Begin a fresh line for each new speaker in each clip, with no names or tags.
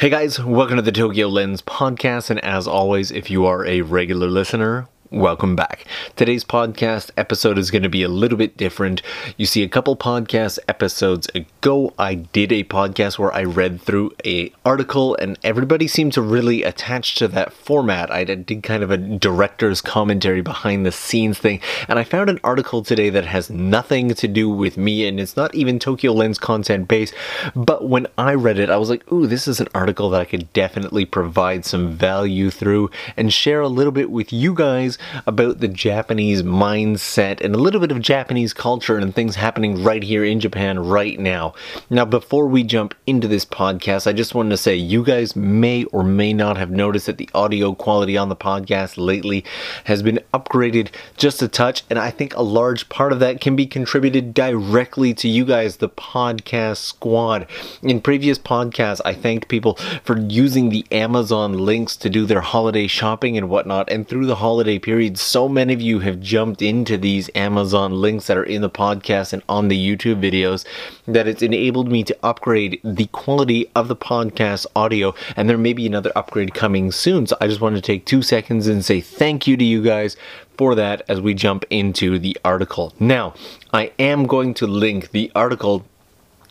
Hey guys, welcome to the Tokyo Lens podcast, and as always, if you are a regular listener, Welcome back. Today's podcast episode is going to be a little bit different. You see, a couple podcast episodes ago, I did a podcast where I read through a article, and everybody seemed to really attach to that format. I did kind of a director's commentary behind the scenes thing, and I found an article today that has nothing to do with me, and it's not even Tokyo Lens content based. But when I read it, I was like, "Ooh, this is an article that I could definitely provide some value through and share a little bit with you guys." About the Japanese mindset and a little bit of Japanese culture and things happening right here in Japan right now. Now, before we jump into this podcast, I just wanted to say you guys may or may not have noticed that the audio quality on the podcast lately has been upgraded just a touch, and I think a large part of that can be contributed directly to you guys, the podcast squad. In previous podcasts, I thanked people for using the Amazon links to do their holiday shopping and whatnot, and through the holiday period, so many of you have jumped into these Amazon links that are in the podcast and on the YouTube videos that it's enabled me to upgrade the quality of the podcast audio. And there may be another upgrade coming soon. So I just want to take two seconds and say thank you to you guys for that as we jump into the article. Now, I am going to link the article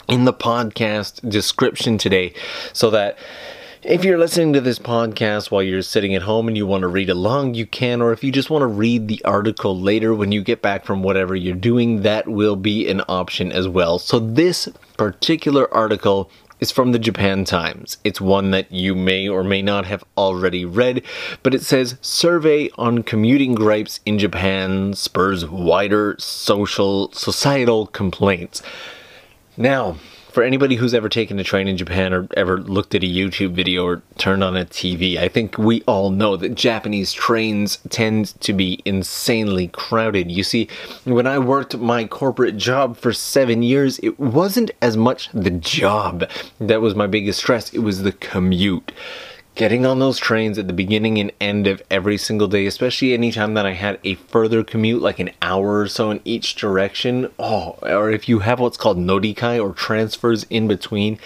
in the podcast description today so that if you're listening to this podcast while you're sitting at home and you want to read along, you can, or if you just want to read the article later when you get back from whatever you're doing, that will be an option as well. So, this particular article is from the Japan Times. It's one that you may or may not have already read, but it says Survey on Commuting Gripes in Japan spurs wider social societal complaints. Now, for anybody who's ever taken a train in Japan or ever looked at a YouTube video or turned on a TV, I think we all know that Japanese trains tend to be insanely crowded. You see, when I worked my corporate job for seven years, it wasn't as much the job that was my biggest stress, it was the commute getting on those trains at the beginning and end of every single day, especially anytime that I had a further commute, like an hour or so in each direction. Oh, or if you have what's called norikae or transfers in between,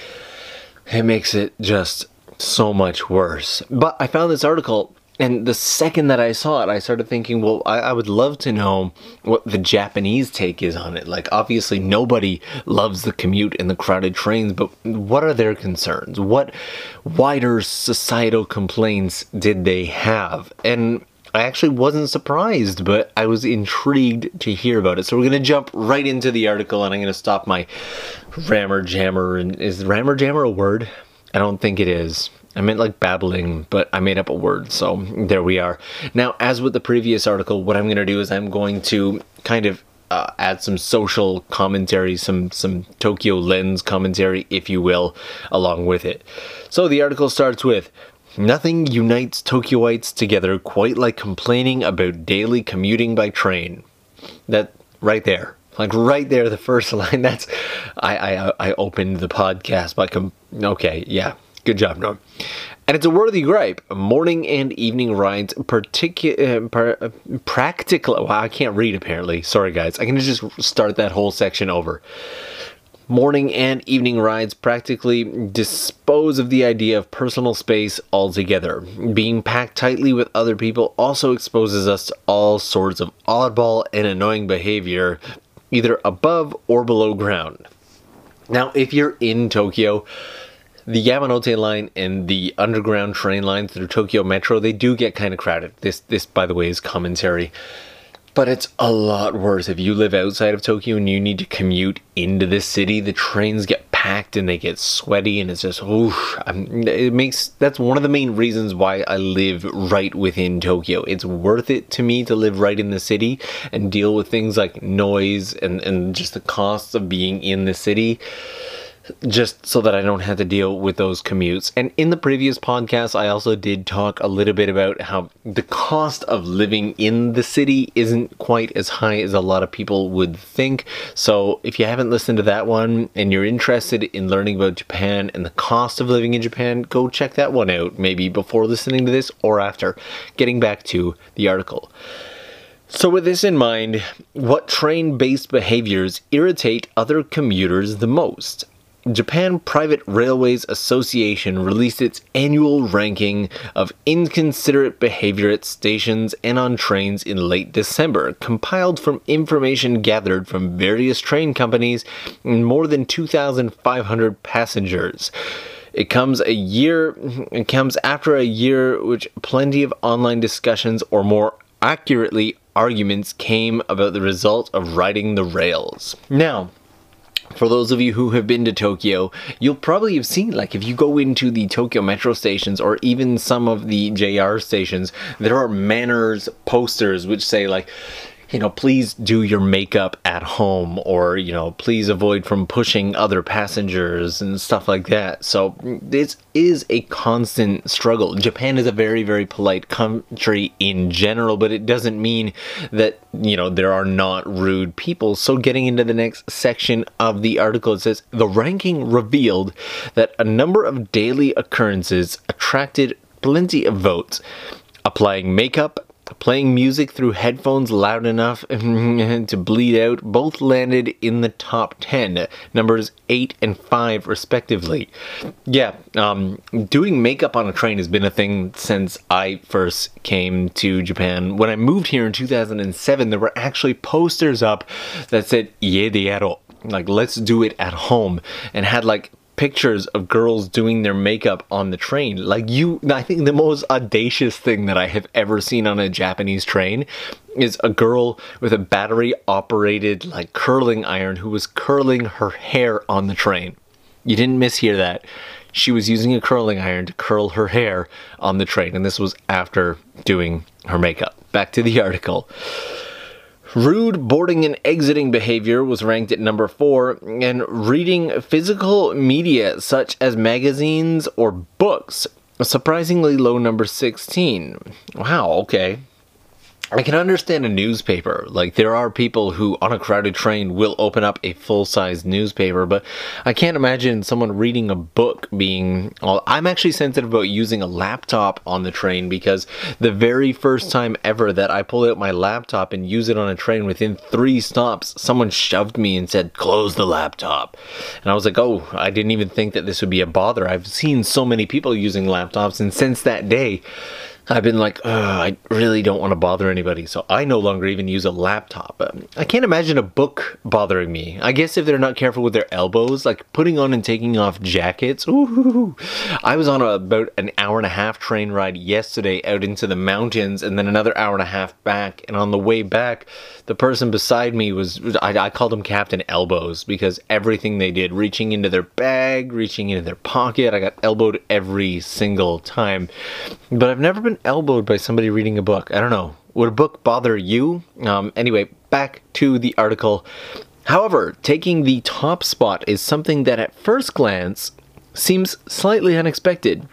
it makes it just so much worse. But I found this article and the second that I saw it, I started thinking, well, I, I, would love to know what the Japanese take is on it. Like, obviously, nobody loves the commute and the crowded trains, but what are their concerns? What wider societal complaints did they have? And I actually wasn't surprised, but I was intrigued to hear about it. So we're going to jump right into the article, and I'm going to stop my rammer jammer. And is rammer jammer a word? I don't think it is. I meant like babbling, but I made up a word, so there we are. Now, as with the previous article, what I'm going to do is I'm going to kind of uh, add some social commentary, some some Tokyo lens commentary, if you will, along with it. So the article starts with. Nothing unites Tokyoites together quite like complaining about daily commuting by train. That right there, like right there, the first line. That's I I I opened the podcast by com- okay, yeah, Good job, Norm. And it's a worthy gripe. Morning and evening rides, particular, uh, uh. Well, I can't read apparently. Sorry, guys. I can just start that whole section over. Morning and evening rides practically dispose of the idea of personal space altogether. Being packed tightly with other people also exposes us to all sorts of oddball and annoying behavior, either above or below ground. Now, if you're in Tokyo, the Yamanote line and the underground train lines through Tokyo Metro, they do get kind of crowded. This, this, by the way, is commentary. But it's a lot worse if you live outside of Tokyo and you need to commute into the city. The trains get packed and they get sweaty, and it's just oof. it makes that's one of the main reasons why I live right within Tokyo. It's worth it to me to live right in the city and deal with things like noise and and just the costs of being in the city just so that I don't have to deal with those commutes. And in the previous podcast, I also did talk a little bit about how the cost of living in the city isn't quite as high as a lot of people would think. So if you haven't listened to that one and you're interested in learning about Japan and the cost of living in Japan, go check that one out, maybe before listening to this or after. Getting back to the article. So, with this in mind, what train based behaviors irritate other commuters the most? Japan Private Railways Association released its annual ranking of inconsiderate behavior at stations and on trains in late December, compiled from information gathered from various train companies and more than 2,500 passengers. It comes a year it comes after a year which plenty of online discussions or more accurately arguments came about the result of riding the rails. Now, for those of you who have been to Tokyo, you'll probably have seen, like, if you go into the Tokyo metro stations or even some of the JR stations, there are manners posters which say, like, you know, please do your makeup at home or, you know, please avoid from pushing other passengers and stuff like that. So this is a constant struggle. Japan is a very, very polite country in general, but it doesn't mean that, you know, there are not rude people. So getting into the next section of the article, it says the ranking revealed that a number of daily occurrences attracted plenty of votes. Applying makeup, Playing music through headphones loud enough to bleed out both landed in the top 10, numbers 8 and 5 respectively. Yeah, um, doing makeup on a train has been a thing since I first came to Japan. When I moved here in 2007, there were actually posters up that said, Ie de like let's do it at home, and had like pictures of girls doing their makeup on the train. Like you, I think the most audacious thing that I have ever seen on a Japanese train is a girl with a battery operated like curling iron who was curling her hair on the train. You didn't mishear that. She was using a curling iron to curl her hair on the train, and this was after doing her makeup. Back to the article. Rude boarding and exiting behavior was ranked at number four, and reading physical media such as magazines or books, surprisingly low number 16. Wow, okay. I can understand a newspaper. Like, there are people who, on a crowded train, will open up a full size newspaper, but I can't imagine someone reading a book being. Well, I'm actually sensitive about using a laptop on the train because the very first time ever that I pulled out my laptop and use it on a train, within three stops, someone shoved me and said, Close the laptop. And I was like, Oh, I didn't even think that this would be a bother. I've seen so many people using laptops, and since that day, I've been like, I really don't want to bother anybody, so I no longer even use a laptop. Um, I can't imagine a book bothering me. I guess if they're not careful with their elbows, like putting on and taking off jackets. Ooh, I was on a, about an hour and a half train ride yesterday out into the mountains, and then another hour and a half back. And on the way back, the person beside me was I, I called him Captain Elbows because everything they did, reaching into their bag, reaching into their pocket, I got elbowed every single time. But I've never been been elbowed by somebody reading a book. I don't know. Would a book bother you? Um, anyway, back to the article. However, taking the top spot is something that at first glance seems slightly unexpected.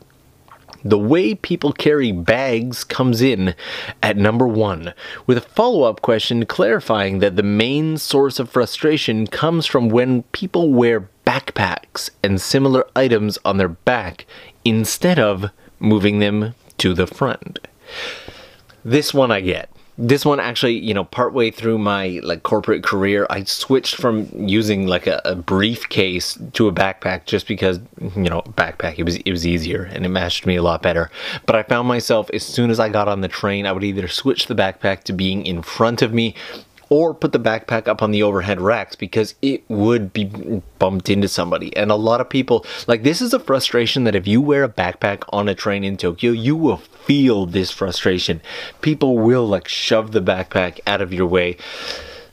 The way people carry bags comes in at number one, with a follow up question clarifying that the main source of frustration comes from when people wear backpacks and similar items on their back instead of moving them to the front. This one I get. This one actually, you know, partway through my like corporate career, I switched from using like a, a briefcase to a backpack just because, you know, backpack it was it was easier and it matched me a lot better. But I found myself as soon as I got on the train, I would either switch the backpack to being in front of me or put the backpack up on the overhead racks because it would be bumped into somebody. And a lot of people, like, this is a frustration that if you wear a backpack on a train in Tokyo, you will feel this frustration. People will, like, shove the backpack out of your way.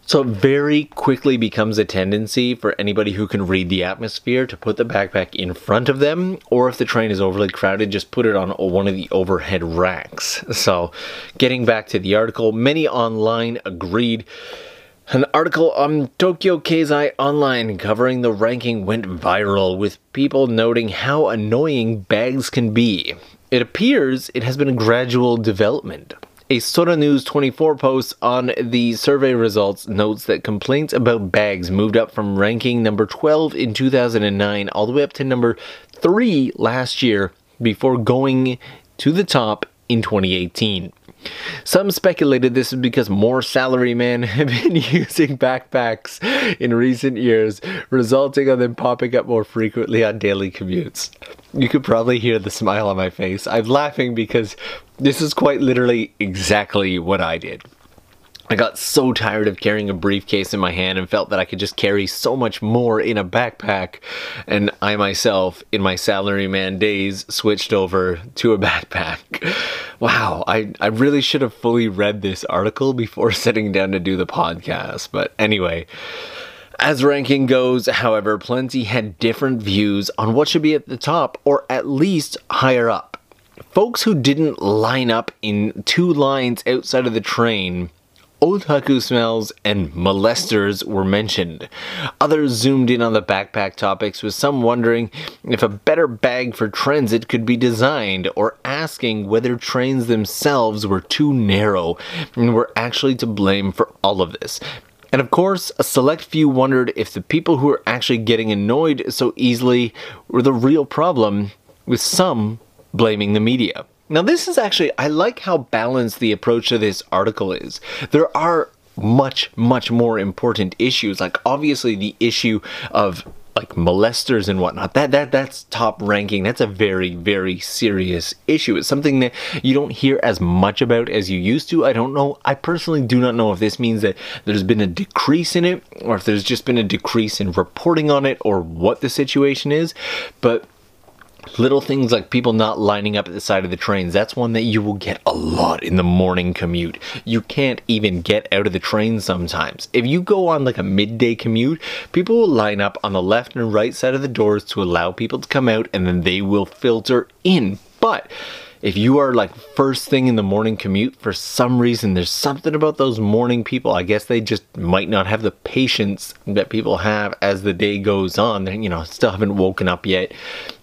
So it very quickly becomes a tendency for anybody who can read the atmosphere to put the backpack in front of them, or if the train is overly crowded, just put it on one of the overhead racks. So getting back to the article, many online agreed. An article on Toyo Keizai Online covering the ranking went viral with people noting how annoying bags can be. It appears it has been a gradual development. A Sora News 24 post on the survey results notes that complaints about bags moved up from ranking number 12 in 2009 all the way up to number 3 last year before going to the top in 2018. Some speculated this is because more salarymen have been using backpacks in recent years, resulting in them popping up more frequently on daily commutes. You could probably hear the smile on my face. I'm laughing because this is quite literally exactly what I did. I got so tired of carrying a briefcase in my hand and felt that I could just carry so much more in a backpack. And I myself, in my salaryman days, switched over to a backpack. Wow, I, I really should have fully read this article before sitting down to do the podcast. But anyway, as ranking goes, however, plenty had different views on what should be at the top or at least higher up. Folks who didn't line up in two lines outside of the train Otaku smells and molesters were mentioned. Others zoomed in on the backpack topics, with some wondering if a better bag for transit could be designed, or asking whether trains themselves were too narrow and were actually to blame for all of this. And of course, a select few wondered if the people who were actually getting annoyed so easily were the real problem, with some blaming the media. Now, this is actually, I like how balanced the approach to this article is. There are much, much more important issues. Like, obviously, the issue of like molesters and whatnot that that that's top ranking that's a very very serious issue it's something that you don't hear as much about as you used to i don't know i personally do not know if this means that there's been a decrease in it or if there's just been a decrease in reporting on it or what the situation is but Little things like people not lining up at the side of the trains, that's one that you will get a lot in the morning commute. You can't even get out of the train sometimes. If you go on like a midday commute, people will line up on the left and right side of the doors to allow people to come out and then they will filter in. But if you are like first thing in the morning commute for some reason there's something about those morning people i guess they just might not have the patience that people have as the day goes on. They you know still haven't woken up yet.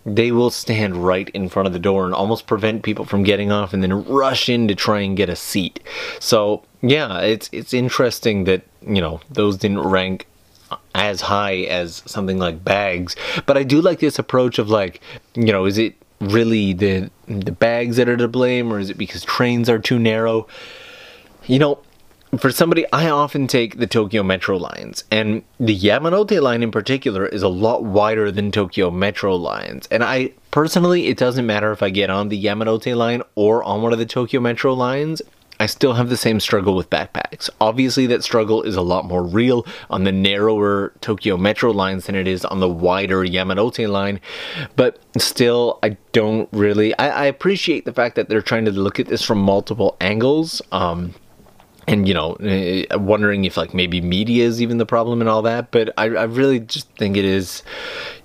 They will stand right in front of the door and almost prevent people from getting off and then rush in to try and get a seat. So yeah it's it's interesting that you know those didn't rank as high as something like bags. But i do like this approach of like you know is it really the the bags that are to blame or is it because trains are too narrow? You know for somebody i often take the tokyo metro lines and the yamanote line in particular is a lot wider than tokyo metro lines and i personally it doesn't matter if i get on the yamanote line or on one of the tokyo metro lines I still have the same struggle with backpacks. Obviously, that struggle is a lot more real on the narrower Tokyo Metro lines than it is on the wider Yamanote line, but still, I don't really. I, I appreciate the fact that they're trying to look at this from multiple angles. Um, and you know, uh, wondering if like maybe media is even the problem and all that, but I, I really just think it is,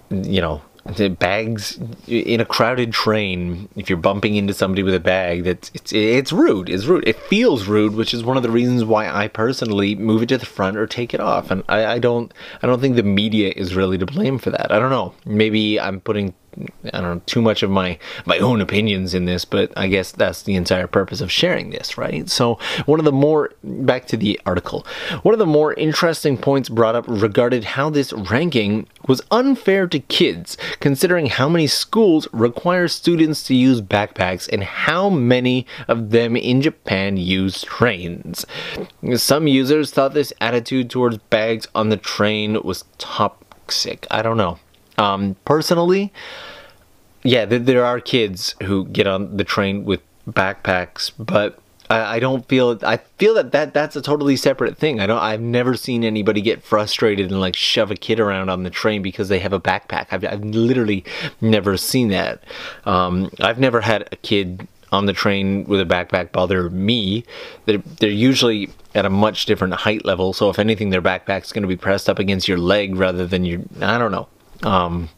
you know, the bags in a crowded train if you're bumping into somebody with a bag that's it's it's rude it's rude. It feels rude which is one of the reasons why i personally move it to the front or take it off. And i, I don't i don't think the media is really to blame for that. I don't know. Maybe i'm putting I don't know too much of my my own opinions in this, but I guess that's the entire purpose of sharing this, right? So one of the more back to the article, one of the more interesting points brought up regarded how this ranking was unfair to kids, considering how many schools require students to use backpacks and how many of them in Japan use trains. Some users thought this attitude towards bags on the train was toxic. I don't know. Um, personally, yeah, there are kids who get on the train with backpacks, but I, don't feel I feel that, that that's a totally separate thing. I don't I've never seen anybody get frustrated and like shove a kid around on the train because they have a backpack. I've, I've literally never seen that. Um, I've never had a kid on the train with a backpack bother me. They're, they're usually at a much different height level, so if anything, their backpack's going to be pressed up against your leg rather than your. I don't know. Um,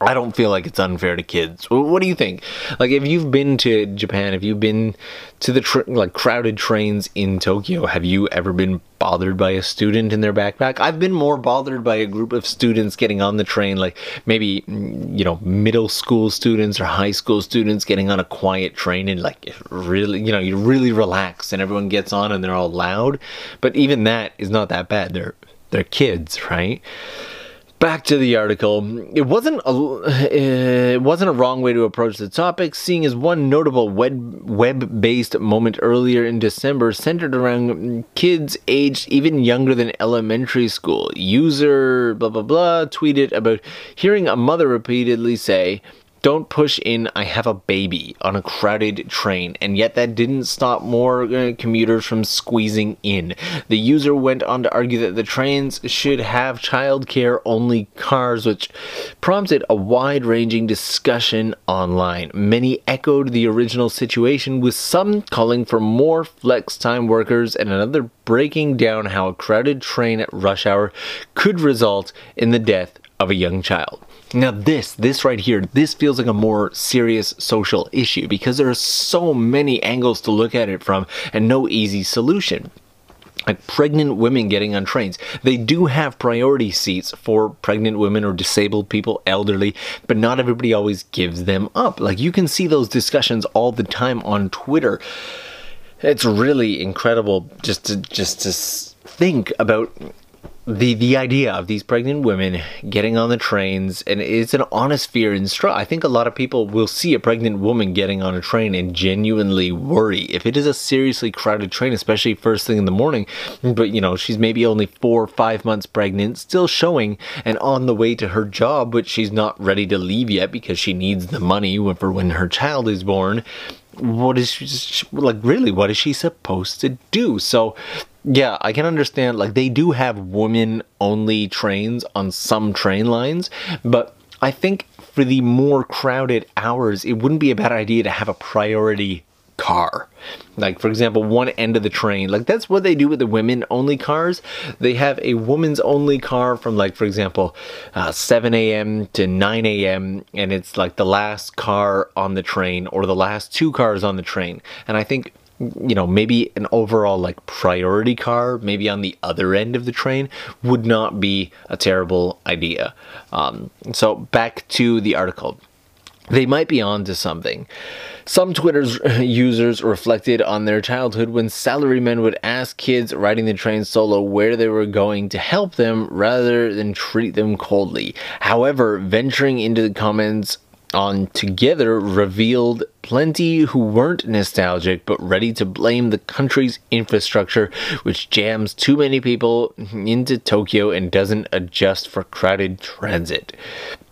I don't feel like it's unfair to kids. What do you think? Like, if you've been to Japan, if you've been to the tr- like crowded trains in Tokyo, have you ever been bothered by a student in their backpack? I've been more bothered by a group of students getting on the train, like maybe mm, you know middle school students or high school students getting on a quiet train and like really, you know, you really relax and everyone gets on and they're all loud. But even that is not that bad. They're they're kids, right? Back to the article. It wasn't a it wasn't a wrong way to approach the topic, seeing as one notable web web-based moment earlier in December centered around kids aged even younger than elementary school. User blah blah blah tweeted about hearing a mother repeatedly say, don't push in I have a baby on a crowded train, and yet that didn't stop more uh, commuters from squeezing in. The user went on to argue that the trains should have childcare only cars, which prompted a wide ranging discussion online. Many echoed the original situation, with some calling for more flex time workers and another breaking down how a crowded train at rush hour could result in the death of a young child. Now this, this right here, this feels like a more serious social issue because there are so many angles to look at it from and no easy solution like pregnant women getting on trains. They do have priority seats for pregnant women or disabled people, elderly, but not everybody always gives them up. Like you can see those discussions all the time on Twitter. It's really incredible just to just to think about the the idea of these pregnant women getting on the trains and it's an honest fear and struggle. I think a lot of people will see a pregnant woman getting on a train and genuinely worry if it is a seriously crowded train, especially first thing in the morning. But you know, she's maybe only four or five months pregnant, still showing and on the way to her job, but she's not ready to leave yet because she needs the money for when her child is born what is she like really what is she supposed to do so yeah, I can understand. Like, they do have women only trains on some train lines, but I think for the more crowded hours, it wouldn't be a bad idea to have a priority car. Like, for example, one end of the train. Like, that's what they do with the women only cars. They have a woman's only car from, like, for example, uh, 7 a.m. to 9 a.m., and it's like the last car on the train or the last two cars on the train. And I think you know, maybe an overall like priority car, maybe on the other end of the train, would not be a terrible idea. Um, so back to the article. They might be on to something. Some Twitter's users reflected on their childhood when salarymen would ask kids riding the train solo where they were going to help them rather than treat them coldly. However, venturing into the comments on Togetter revealed plenty who weren't nostalgic but ready to blame the country's infrastructure, which jams too many people into Tokyo and doesn't adjust for crowded transit.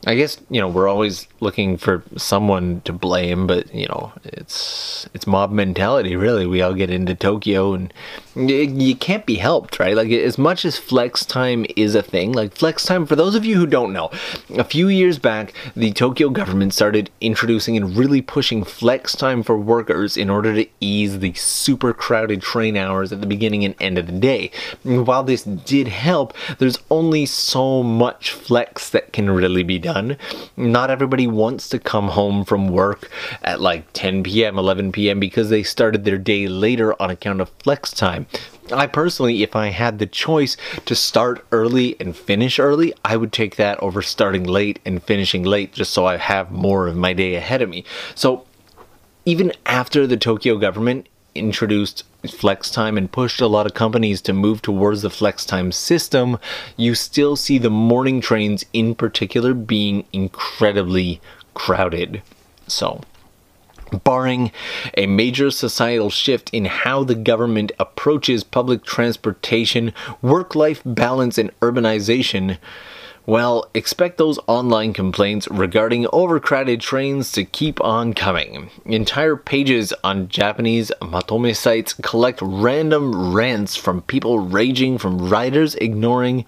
I guess you know we're always looking for someone to blame, but you know it's it's mob mentality. Really, we all get into Tokyo, and you can't be helped, right? Like as much as flex time is a thing, like flex time. For those of you who don't know, a few years back, the Tokyo government started introducing and really pushing flex time for workers in order to ease the super crowded train hours at the beginning and end of the day. And while this did help, there's only so much flex that can really be done done. Not everybody wants to come home from work at like 10 p.m., 11 p.m. because they started their day later on account of flex time. I personally, if I had the choice to start early and finish early, I would take that over starting late and finishing late just so I have more of my day ahead of me. So even after the Tokyo government introduced flex time and pushed a lot of companies to move towards the flex time system, you still see the morning trains in particular being incredibly crowded. So, barring a major societal shift in how the government approaches public transportation, work life balance, and urbanization, well, expect those online complaints regarding overcrowded trains to keep on coming. Entire pages on Japanese Matome sites collect random rants from people raging from riders ignoring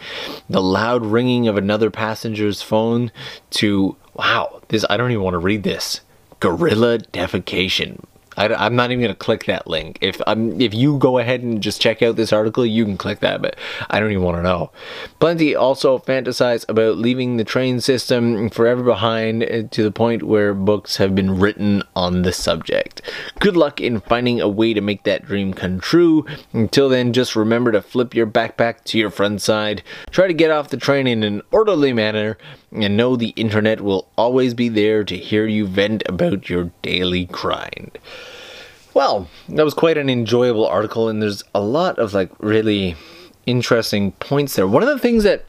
the loud ringing of another passenger's phone to, wow, this, I don't even want to read this. Gorilla defecation. I, am not even gonna click that link. If um, if you go ahead and just check out this article, you can click that, but I don't even want to know. Plenty also fantasize about leaving the train system forever behind eh, to the point where books have been written on the subject. Good luck in finding a way to make that dream come true. Until then, just remember to flip your backpack to your front side. Try to get off the train in an orderly manner, and know the internet will always be there to hear you vent about your daily grind. Well, that was quite an enjoyable article, and there's a lot of like really interesting points there. One of the things that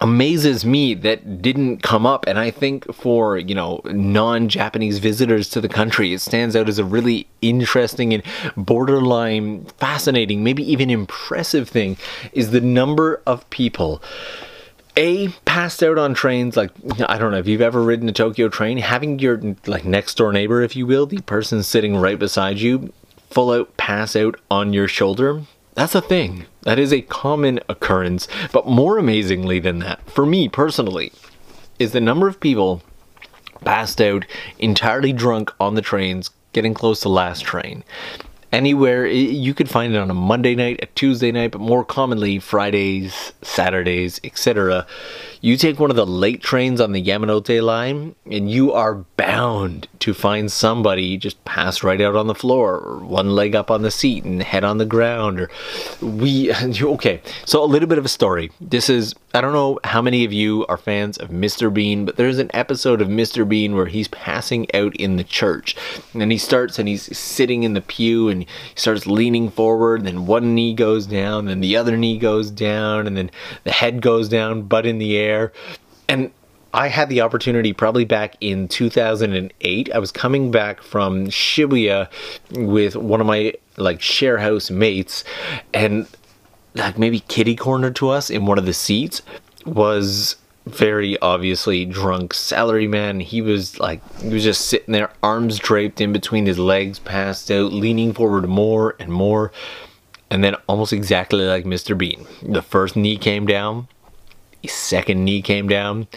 amazes me that didn't come up and i think for you know non-japanese visitors to the country it stands out as a really interesting and borderline fascinating maybe even impressive thing is the number of people a passed out on trains like i don't know if you've ever ridden a tokyo train having your like next door neighbor if you will the person sitting right beside you full out pass out on your shoulder that's a thing. That is a common occurrence. But more amazingly than that, for me personally, is the number of people passed out entirely drunk on the trains getting close to last train anywhere. You could find it on a monday night a tuesday night but more commonly fridays saturdays etc you take one of the late trains on the Yamanote line, and you are bound to find somebody just pass right out on the floor, or one leg up on the seat and head on the ground, or we. Okay, so a little bit of a story. This is I don't know how many of you are fans of Mr. Bean, but there's an episode of Mr. Bean where he's passing out in the church. And he starts and he's sitting in the pew and he starts leaning forward, and then one knee goes down, then the other knee goes down, and then the head goes down, butt in the air. And I had the opportunity probably back in 2008. I was coming back from Shibuya with one of my like share house mates and like maybe kitty corner to us in one of the seats was very obviously drunk salaryman. He was like, he was just sitting there, arms draped in between his legs, passed out, leaning forward more and more. And then, almost exactly like Mr. Bean, the first knee came down, second knee came down,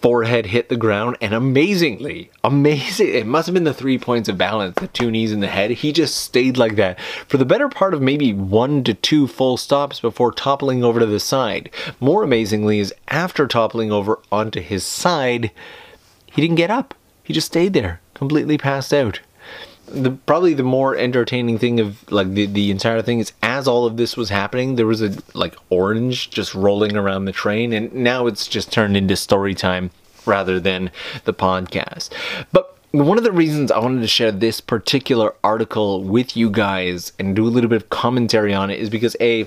forehead hit the ground, and amazingly, amazing, it must have been the three points of balance, the two knees in the head. He just stayed like that for the better part of maybe one to two full stops before toppling over to the side. More amazingly is after toppling over onto his side, he didn't get up. He just stayed there, completely passed out the probably the more entertaining thing of like the, the entire thing is as all of this was happening there was a like orange just rolling around the train and now it's just turned into story time rather than the podcast. But one of the reasons I wanted to share this particular article with you guys and do a little bit of commentary on it is because a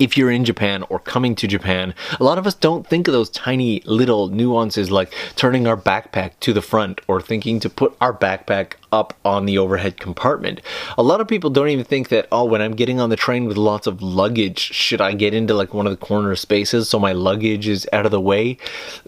if you're in Japan or coming to Japan, a lot of us don't think of those tiny little nuances like turning our backpack to the front or thinking to put our backpack up on the overhead compartment. A lot of people don't even think that, oh, when I'm getting on the train with lots of luggage, should I get into like one of the corner spaces so my luggage is out of the way?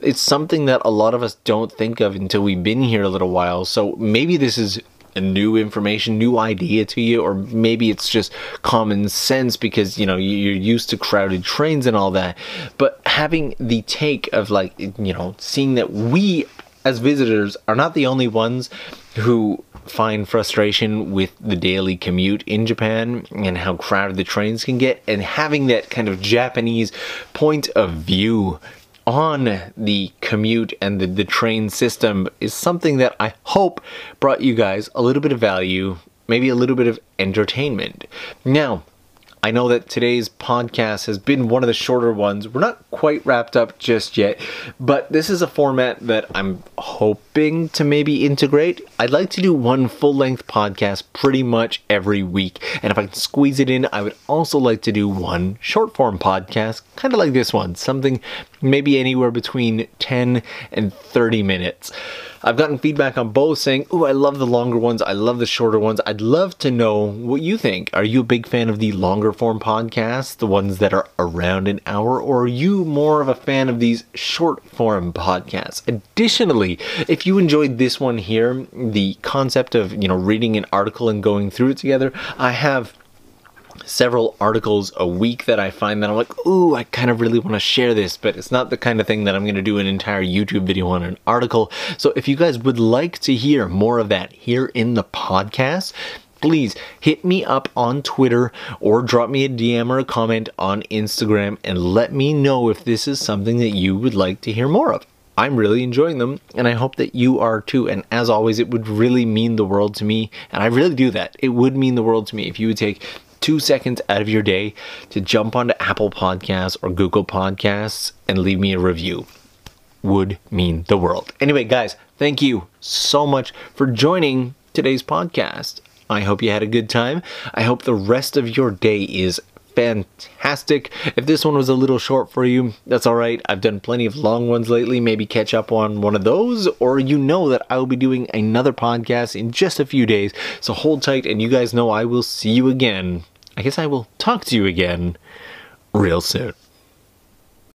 It's something that a lot of us don't think of until we've been here a little while. So maybe this is new information, new idea to you, or maybe it's just common sense because you know you're used to crowded trains and all that. But having the take of like you know seeing that we as visitors are not the only ones who find frustration with the daily commute in Japan and how crowded the trains can get and having that kind of Japanese point of view on the commute and the, the train system is something that I hope brought you guys a little bit of value, maybe a little bit of entertainment. Now, I know that today's podcast has been one of the shorter ones. We're not quite wrapped up just yet, but this is a format that I'm hoping to maybe integrate. I'd like to do one full length podcast pretty much every week, and if I can squeeze it in, I would also like to do one short form podcast, kind of like this one, something maybe anywhere between 10 and 30 minutes. I've gotten feedback on both saying, "Oh, I love the longer ones. I love the shorter ones." I'd love to know what you think. Are you a big fan of the longer form podcasts, the ones that are around an hour, or are you more of a fan of these short form podcasts? Additionally, if you enjoyed this one here, the concept of, you know, reading an article and going through it together, I have several articles a week that I find that I'm like, ooh, I kind of really want to share this, but it's not the kind of thing that I'm going to do an entire YouTube video on an article. So if you guys would like to hear more of that here in the podcast, please hit me up on Twitter or drop me a DM or a comment on Instagram and let me know if this is something that you would like to hear more of. I'm really enjoying them and I hope that you are too. And as always, it would really mean the world to me. And I really do that. It would mean the world to me if you would take two seconds out of your day to jump onto Apple Podcasts or Google Podcasts and leave me a review would mean the world. Anyway, guys, thank you so much for joining today's podcast. I hope you had a good time. I hope the rest of your day is fantastic. If this one was a little short for you, that's all right. I've done plenty of long ones lately. Maybe catch up on one of those, or you know that I will be doing another podcast in just a few days. So hold tight, and you guys know I will see you again I guess I will talk to you again real soon.